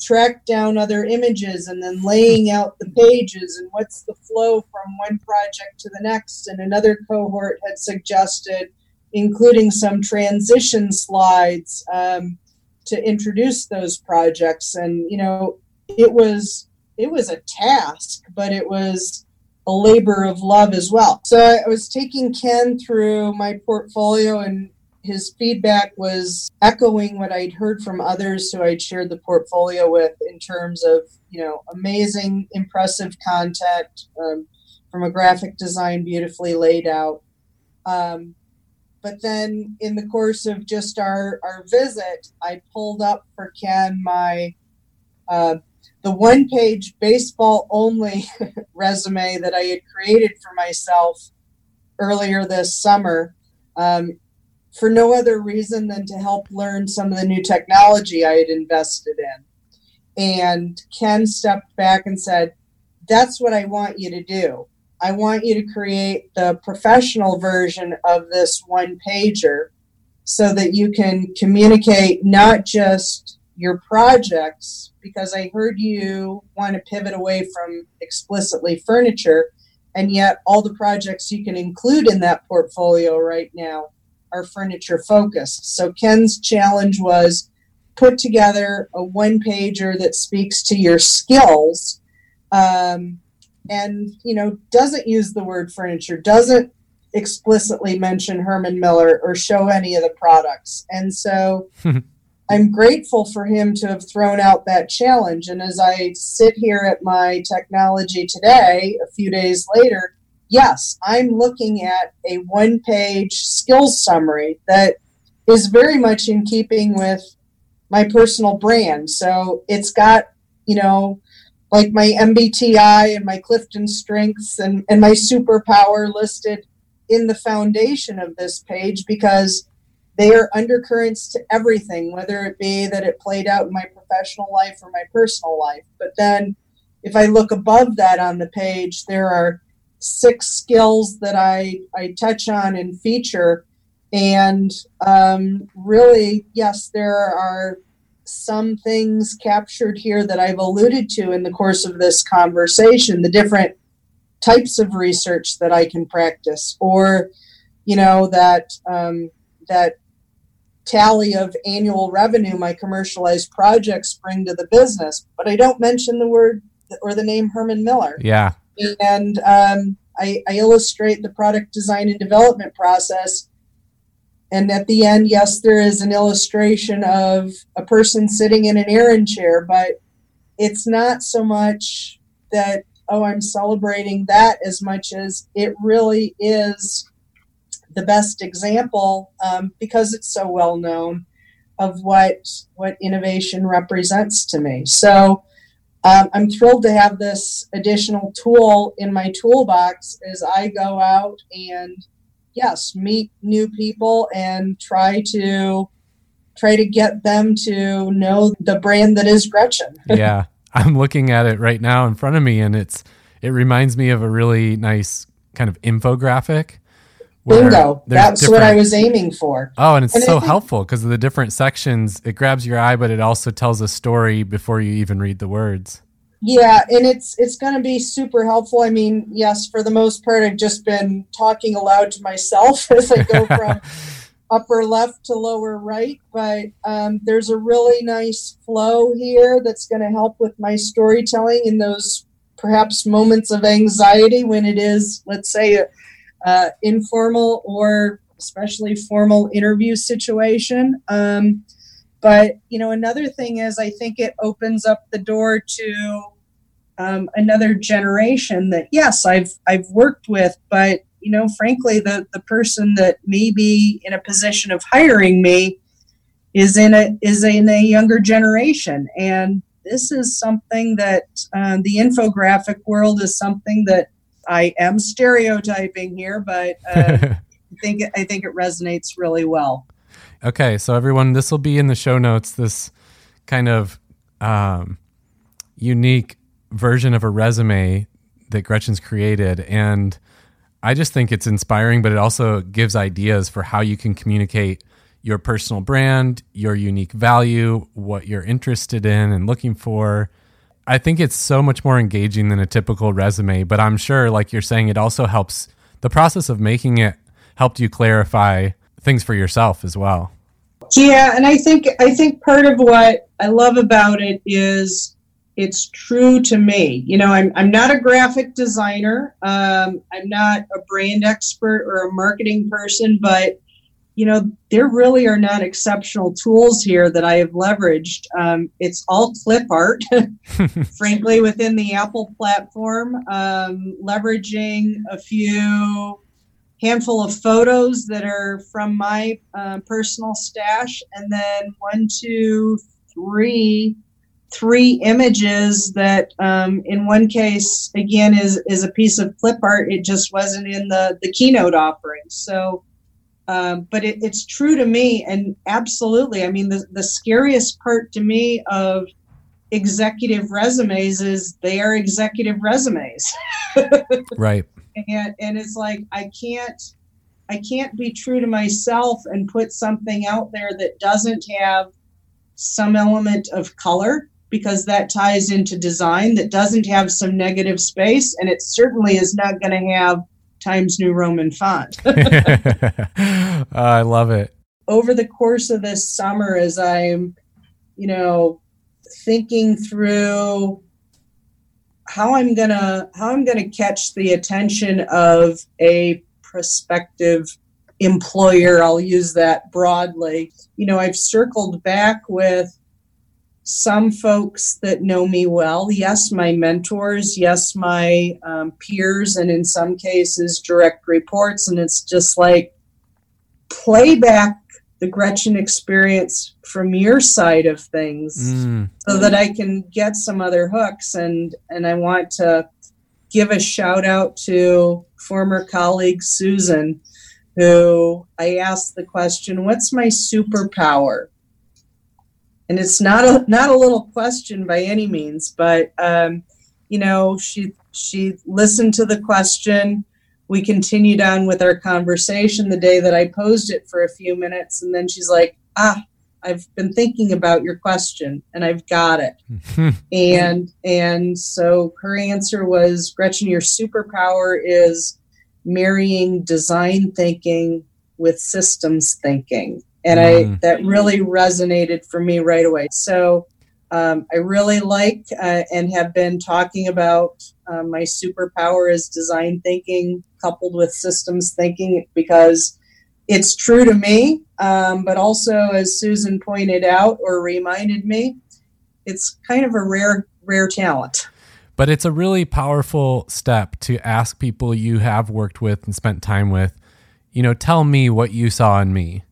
track down other images and then laying out the pages and what's the flow from one project to the next. And another cohort had suggested including some transition slides. Um, to introduce those projects and you know it was it was a task but it was a labor of love as well. So i was taking ken through my portfolio and his feedback was echoing what i'd heard from others who i'd shared the portfolio with in terms of you know amazing impressive content um, from a graphic design beautifully laid out. Um, but then in the course of just our, our visit, I pulled up for Ken my uh, the one page baseball only <laughs> resume that I had created for myself earlier this summer um, for no other reason than to help learn some of the new technology I had invested in. And Ken stepped back and said, That's what I want you to do. I want you to create the professional version of this one pager so that you can communicate not just your projects, because I heard you want to pivot away from explicitly furniture. and yet all the projects you can include in that portfolio right now are furniture focused. So Ken's challenge was put together a one pager that speaks to your skills um, and you know doesn't use the word furniture doesn't explicitly mention herman miller or show any of the products and so <laughs> i'm grateful for him to have thrown out that challenge. And as i sit here at my technology today a few days later yes i'm looking at a one page skills summary that is very much in keeping with my personal brand. So it's got you know like my MBTI and my Clifton strengths and, and my superpower listed in the foundation of this page because they are undercurrents to everything, whether it be that it played out in my professional life or my personal life. But then if I look above that on the page, there are six skills that I, I touch on and feature. And um, really, yes, there are some things captured here that I've alluded to in the course of this conversation, the different types of research that I can practice, or you know that um, that tally of annual revenue my commercialized projects bring to the business. But I don't mention the word or the name Herman Miller. Yeah, and um, I, I illustrate the product design and development process and at the end, yes, there is an illustration of a person sitting in an Aeron chair, but it's not so much that, oh, I'm celebrating that as much as it really is the best example um, because it's so well known of what what innovation represents to me. So um, I'm thrilled to have this additional tool in my toolbox as I go out and yes, meet new people and try to try to get them to know the brand that is Gretchen. <laughs> yeah. I'm looking at it right now in front of me and it's it reminds me of a really nice kind of infographic. Bingo. That's what I was aiming for. Oh, and it's and so think, helpful because of the different sections. It grabs your eye, but it also tells a story before you even read the words. Yeah, and it's it's going to be super helpful. I mean, yes, for the most part, I've just been talking aloud to myself <laughs> as I go <laughs> from upper left to lower right. But um, there's a really nice flow here that's going to help with my storytelling in those perhaps moments of anxiety when it is, let's say, uh, informal or especially formal interview situation. Um, but you know, another thing is I think it opens up the door to um, another generation that yes, I've I've worked with, but you know, frankly, the the person that may be in a position of hiring me is in a is in a younger generation, and this is something that um, the infographic world is something that I am stereotyping here, but uh, <laughs> I think I think it resonates really well. Okay, so everyone, this will be in the show notes. This kind of um, unique version of a resume that Gretchen's created, and I just think it's inspiring. But it also gives ideas for how you can communicate your personal brand, your unique value, what you're interested in and looking for. I think it's so much more engaging than a typical resume, but I'm sure, like you're saying, it also helps the process of making it helped you clarify things for yourself as well. Yeah, and I think I think part of what I love about it is it's true to me. You know, I'm I'm not a graphic designer. Um, I'm not a brand expert or a marketing person, but you know, there really are not exceptional tools here that I have leveraged. Um, it's all clip art, <laughs> frankly, within the Apple platform, um, leveraging a few handful of photos that are from my uh, personal stash, and then one, two, three, three images that, um, in one case, again, is is a piece of clip art. It just wasn't in the the keynote offering. So, um, but it, it's true to me, and absolutely. I mean, the the scariest part to me of executive resumes is they are executive resumes. <laughs> right and and it's like I can't I can't be true to myself and put something out there that doesn't have some element of color because that ties into design that doesn't have some negative space, and it certainly is not going to have Times New Roman font. <laughs> <laughs> I love it. Over the course of this summer, as I'm, you know, thinking through how I'm gonna how I'm gonna catch the attention of a prospective employer, I'll use that broadly. You know, I've circled back with some folks that know me well. Yes, my mentors. Yes, my um, peers, and in some cases, direct reports. And it's just like play back the Gretchen experience from your side of things mm. so that I can get some other hooks. And, and I want to give a shout out to former colleague Susan, who I asked the question, What's my superpower? And it's not a not a little question by any means, but um, you know, she she listened to the question. We continued on with our conversation the day that I posed it for a few minutes, and then she's like, "Ah, I've been thinking about your question, and I've got it." <laughs> and and so her answer was, "Gretchen, your superpower is marrying design thinking with systems thinking." And mm. I that really resonated for me right away. So um, I really like uh, and have been talking about uh, my superpower is design thinking coupled with systems thinking because it's true to me, um, but also as Susan pointed out or reminded me, it's kind of a rare rare talent. But it's a really powerful step to ask people you have worked with and spent time with, you know, tell me what you saw in me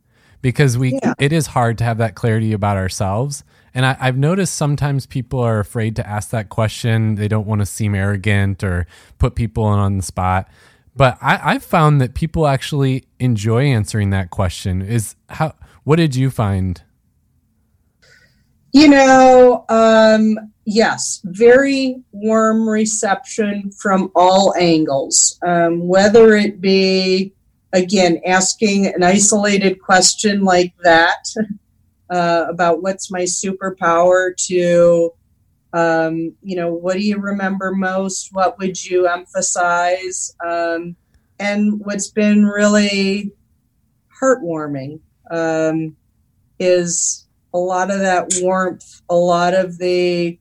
because we yeah. it is hard to have that clarity about ourselves. And I, I've noticed sometimes people are afraid to ask that question. They don't want to seem arrogant or put people on the spot. But I, I've found that people actually enjoy answering that question. Is how what did you find? You know, um, yes, very warm reception from all angles, um, whether it be again, asking an isolated question like that uh, about what's my superpower to, um, you know, what do you remember most? What would you emphasize? Um, and what's been really heartwarming um, is a lot of that warmth, a lot of the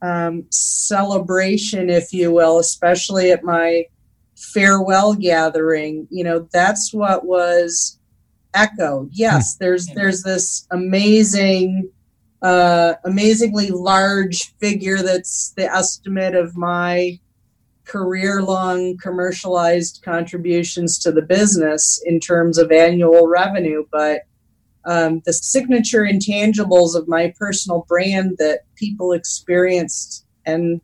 um, celebration, if you will, especially at my farewell gathering you know that's what was echoed yes hmm. there's there's this amazing uh amazingly large figure that's the estimate of my career long commercialized contributions to the business in terms of annual revenue but um, the signature intangibles of my personal brand that people experienced and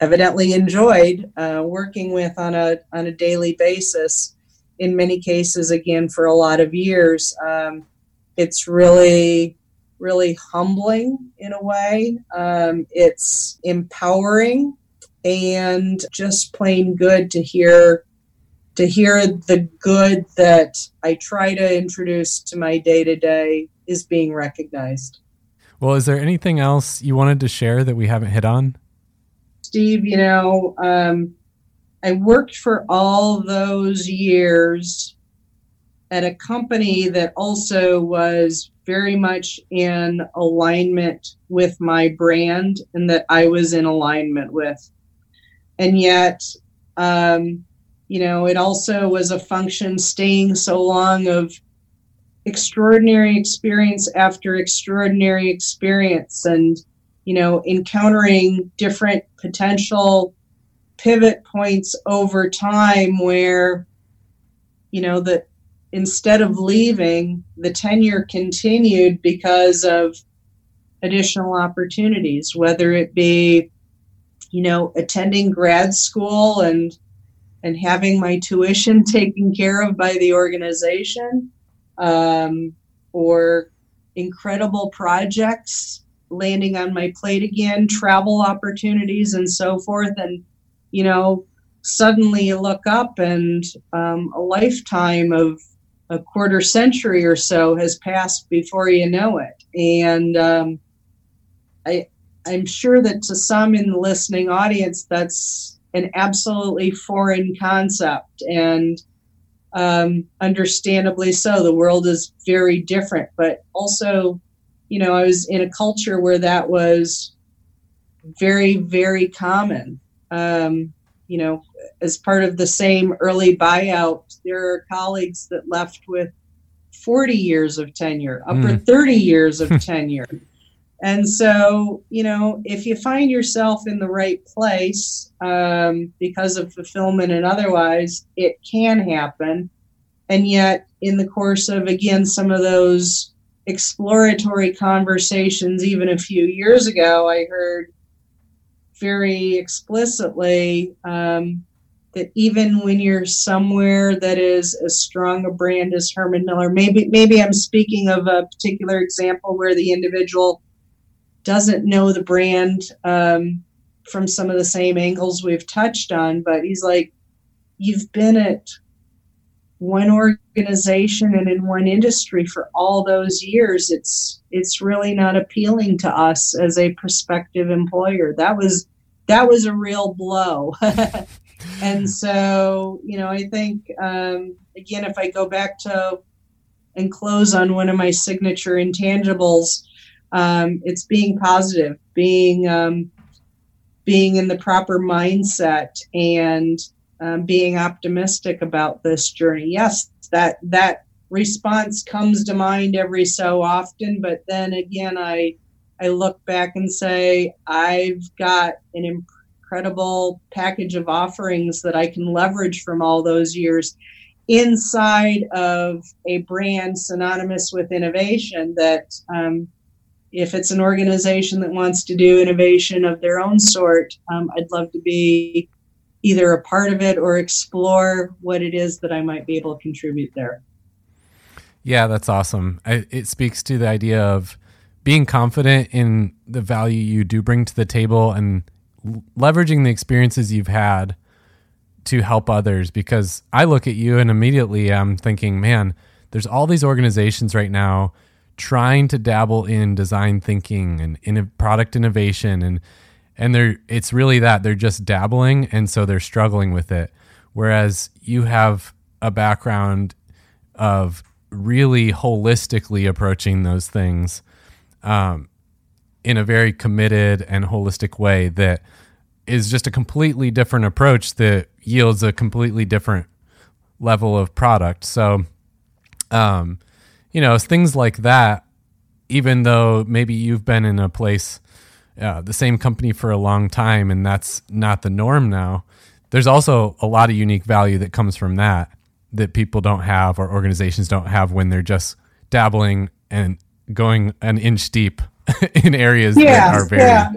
evidently enjoyed uh, working with on a on a daily basis. In many cases, again for a lot of years, um, it's really really humbling in a way. Um, it's empowering and just plain good to hear to hear the good that I try to introduce to my day to day is being recognized. Well, is there anything else you wanted to share that we haven't hit on? Steve, you know, um, I worked for all those years at a company that also was very much in alignment with my brand and that I was in alignment with. And yet, um, you know, it also was a function staying so long of extraordinary experience after extraordinary experience and you know, encountering different potential pivot points over time where, you know, that instead of leaving, the tenure continued because of additional opportunities, whether it be, you know, attending grad school and and having my tuition <laughs> taken care of by the organization, um, or incredible projects landing on my plate again, travel opportunities, and so forth. And, you know, suddenly you look up and um, a lifetime of a quarter century or so has passed before you know it. And um, I, I'm sure that to some in the listening audience, that's an absolutely foreign concept. And um, understandably so. The world is very different, but also, you know, I was in a culture where that was very, very common. Um, you know, as part of the same early buyout, there are colleagues that left with 40 years of tenure, upper mm. 30 years of <laughs> tenure. And so, you know, if you find yourself in the right place um, because of fulfillment and otherwise, it can happen. And yet, in the course of, again, some of those exploratory conversations, even a few years ago, I heard very explicitly um, that even when you're somewhere that is as strong a brand as Herman Miller, maybe maybe I'm speaking of a particular example where the individual doesn't know the brand um, from some of the same angles we've touched on, but he's like, you've been at one organization and in one industry for all those years. It's it's really not appealing to us as a prospective employer. That was that was a real blow. <laughs> and so, you know, I think um, again, if I go back to and close on one of my signature intangibles um, it's being positive, being um, being in the proper mindset, and um, being optimistic about this journey. Yes, that that response comes to mind every so often, but then again, I I look back and say I've got an incredible package of offerings that I can leverage from all those years inside of a brand synonymous with innovation that um, if it's an organization that wants to do innovation of their own sort, um, I'd love to be either a part of it or explore what it is that I might be able to contribute there. Yeah, that's awesome. I, it speaks to the idea of being confident in the value you do bring to the table and leveraging the experiences you've had to help others because I look at you and immediately I'm thinking, man, there's all these organizations right now trying to dabble in design thinking and in product innovation and and they're it's really that they're just dabbling and so they're struggling with it. Whereas you have a background of really holistically approaching those things um, in a very committed and holistic way that is just a completely different approach that yields a completely different level of product. So um, you know, things like that, even though maybe you've been in a place, uh, the same company for a long time, and that's not the norm now, there's also a lot of unique value that comes from that that people don't have or organizations don't have when they're just dabbling and going an inch deep <laughs> in areas yeah, that are very. Yeah.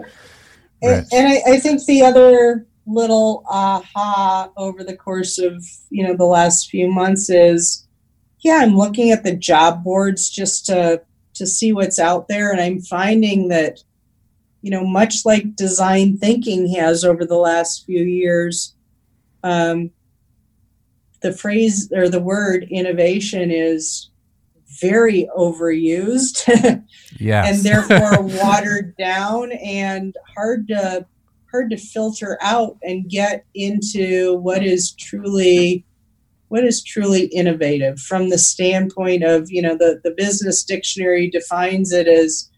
And, and I, I think the other little aha over the course of you know the last few months is yeah, I'm looking at the job boards just to to see what's out there, and I'm finding that you know, much like design thinking has over the last few years, um, the phrase or the word innovation is very overused <laughs> and therefore watered down and hard to hard to filter out and get into what is truly what is truly innovative from the standpoint of you know the, the business dictionary defines it as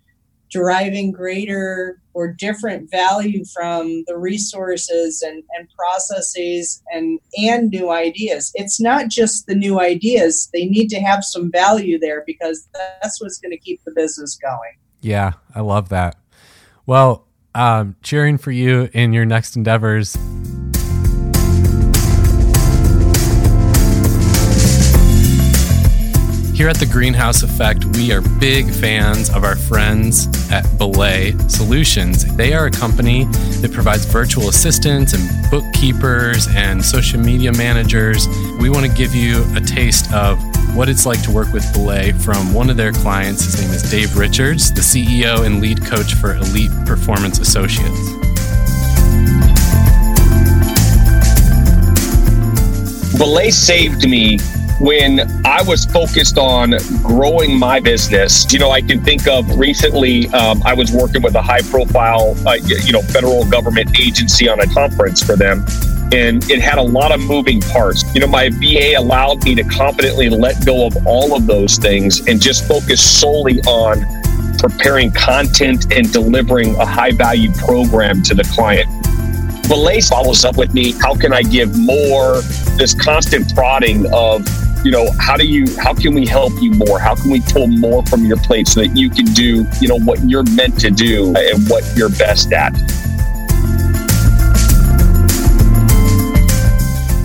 deriving greater or different value from the resources and, and processes and and new ideas. It's not just the new ideas. They need to have some value there because that's what's going to keep the business going. Yeah i love that. Well um, cheering for you in your next endeavors Here at the Greenhouse Effect, we are big fans of our friends at Belay Solutions. They are a company that provides virtual assistants and bookkeepers and social media managers. We want to give you a taste of what it's like to work with Belay from one of their clients. His name is Dave Richards, the CEO and lead coach for Elite Performance Associates. Belay saved me when I was focused on growing my business, you know, I can think of recently, um, I was working with a high profile, uh, you know, federal government agency on a conference for them. And it had a lot of moving parts. You know, my VA allowed me to confidently let go of all of those things and just focus solely on preparing content and delivering a high value program to the client. Belay follows up with me. How can I give more? This constant prodding of you know how do you how can we help you more? How can we pull more from your plate so that you can do you know what you're meant to do and what you're best at?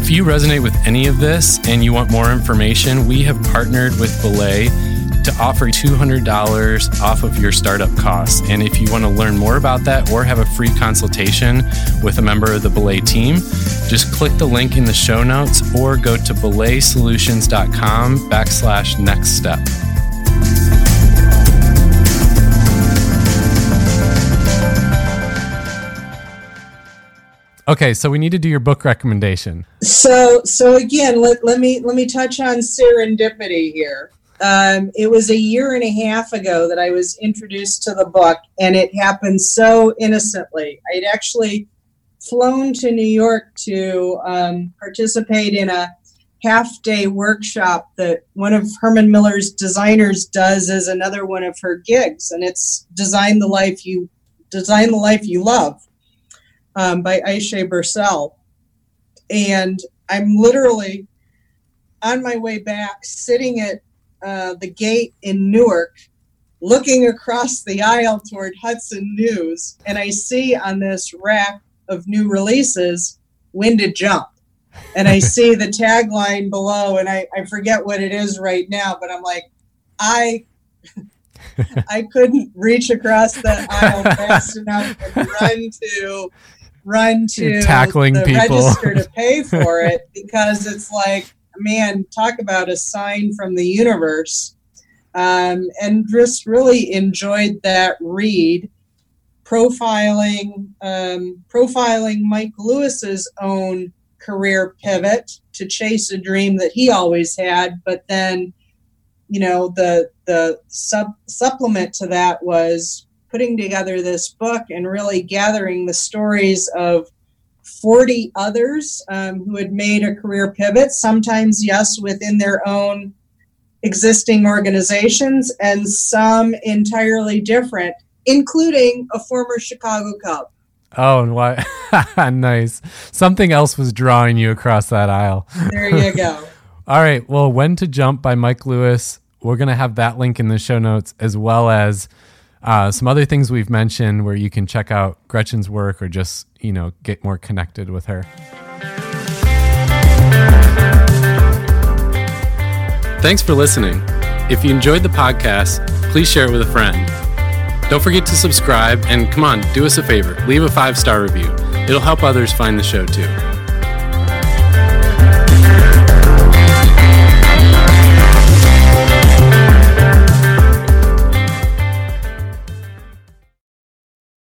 If you resonate with any of this and you want more information we have partnered with belay to offer $200 off of your startup costs. And if you want to learn more about that or have a free consultation with a member of the Belay team, just click the link in the show notes or go to belaysolutions.com backslash next step. Okay, so we need to do your book recommendation. So, so again, let, let me let me touch on serendipity here. Um, it was a year and a half ago that I was introduced to the book, and it happened so innocently. I'd actually flown to New York to um, participate in a half day workshop that one of Herman Miller's designers does as another one of her gigs, and it's Design the Life You Design the Life You Love um, by Ayse Birsel. And I'm literally on my way back, sitting at uh, the gate in Newark, looking across the aisle toward Hudson News, and I see on this rack of new releases, When to Jump. And I see the <laughs> tagline below, and I, I forget what it is right now, but I'm like, I <laughs> I couldn't reach across the aisle fast <laughs> enough and run to run to You're tackling the people. register to pay for it because it's like man, talk about a sign from the universe. Um, and just really enjoyed that read, profiling um, profiling Mike Lewis's own career pivot to chase a dream that he always had, but then, you know, the the sub supplement to that was putting together this book and really gathering the stories of 40 others um, who had made a career pivot, sometimes, yes, within their own existing organizations, and some entirely different, including a former Chicago Cub. Oh, and why? <laughs> nice. Something else was drawing you across that aisle. There you go. <laughs> All right. Well, When to Jump by Mike Lewis. We're going to have that link in the show notes as well as uh, some other things we've mentioned where you can check out Gretchen's work or just, you know, get more connected with her. Thanks for listening. If you enjoyed the podcast, please share it with a friend. Don't forget to subscribe and come on, do us a favor leave a five star review. It'll help others find the show too.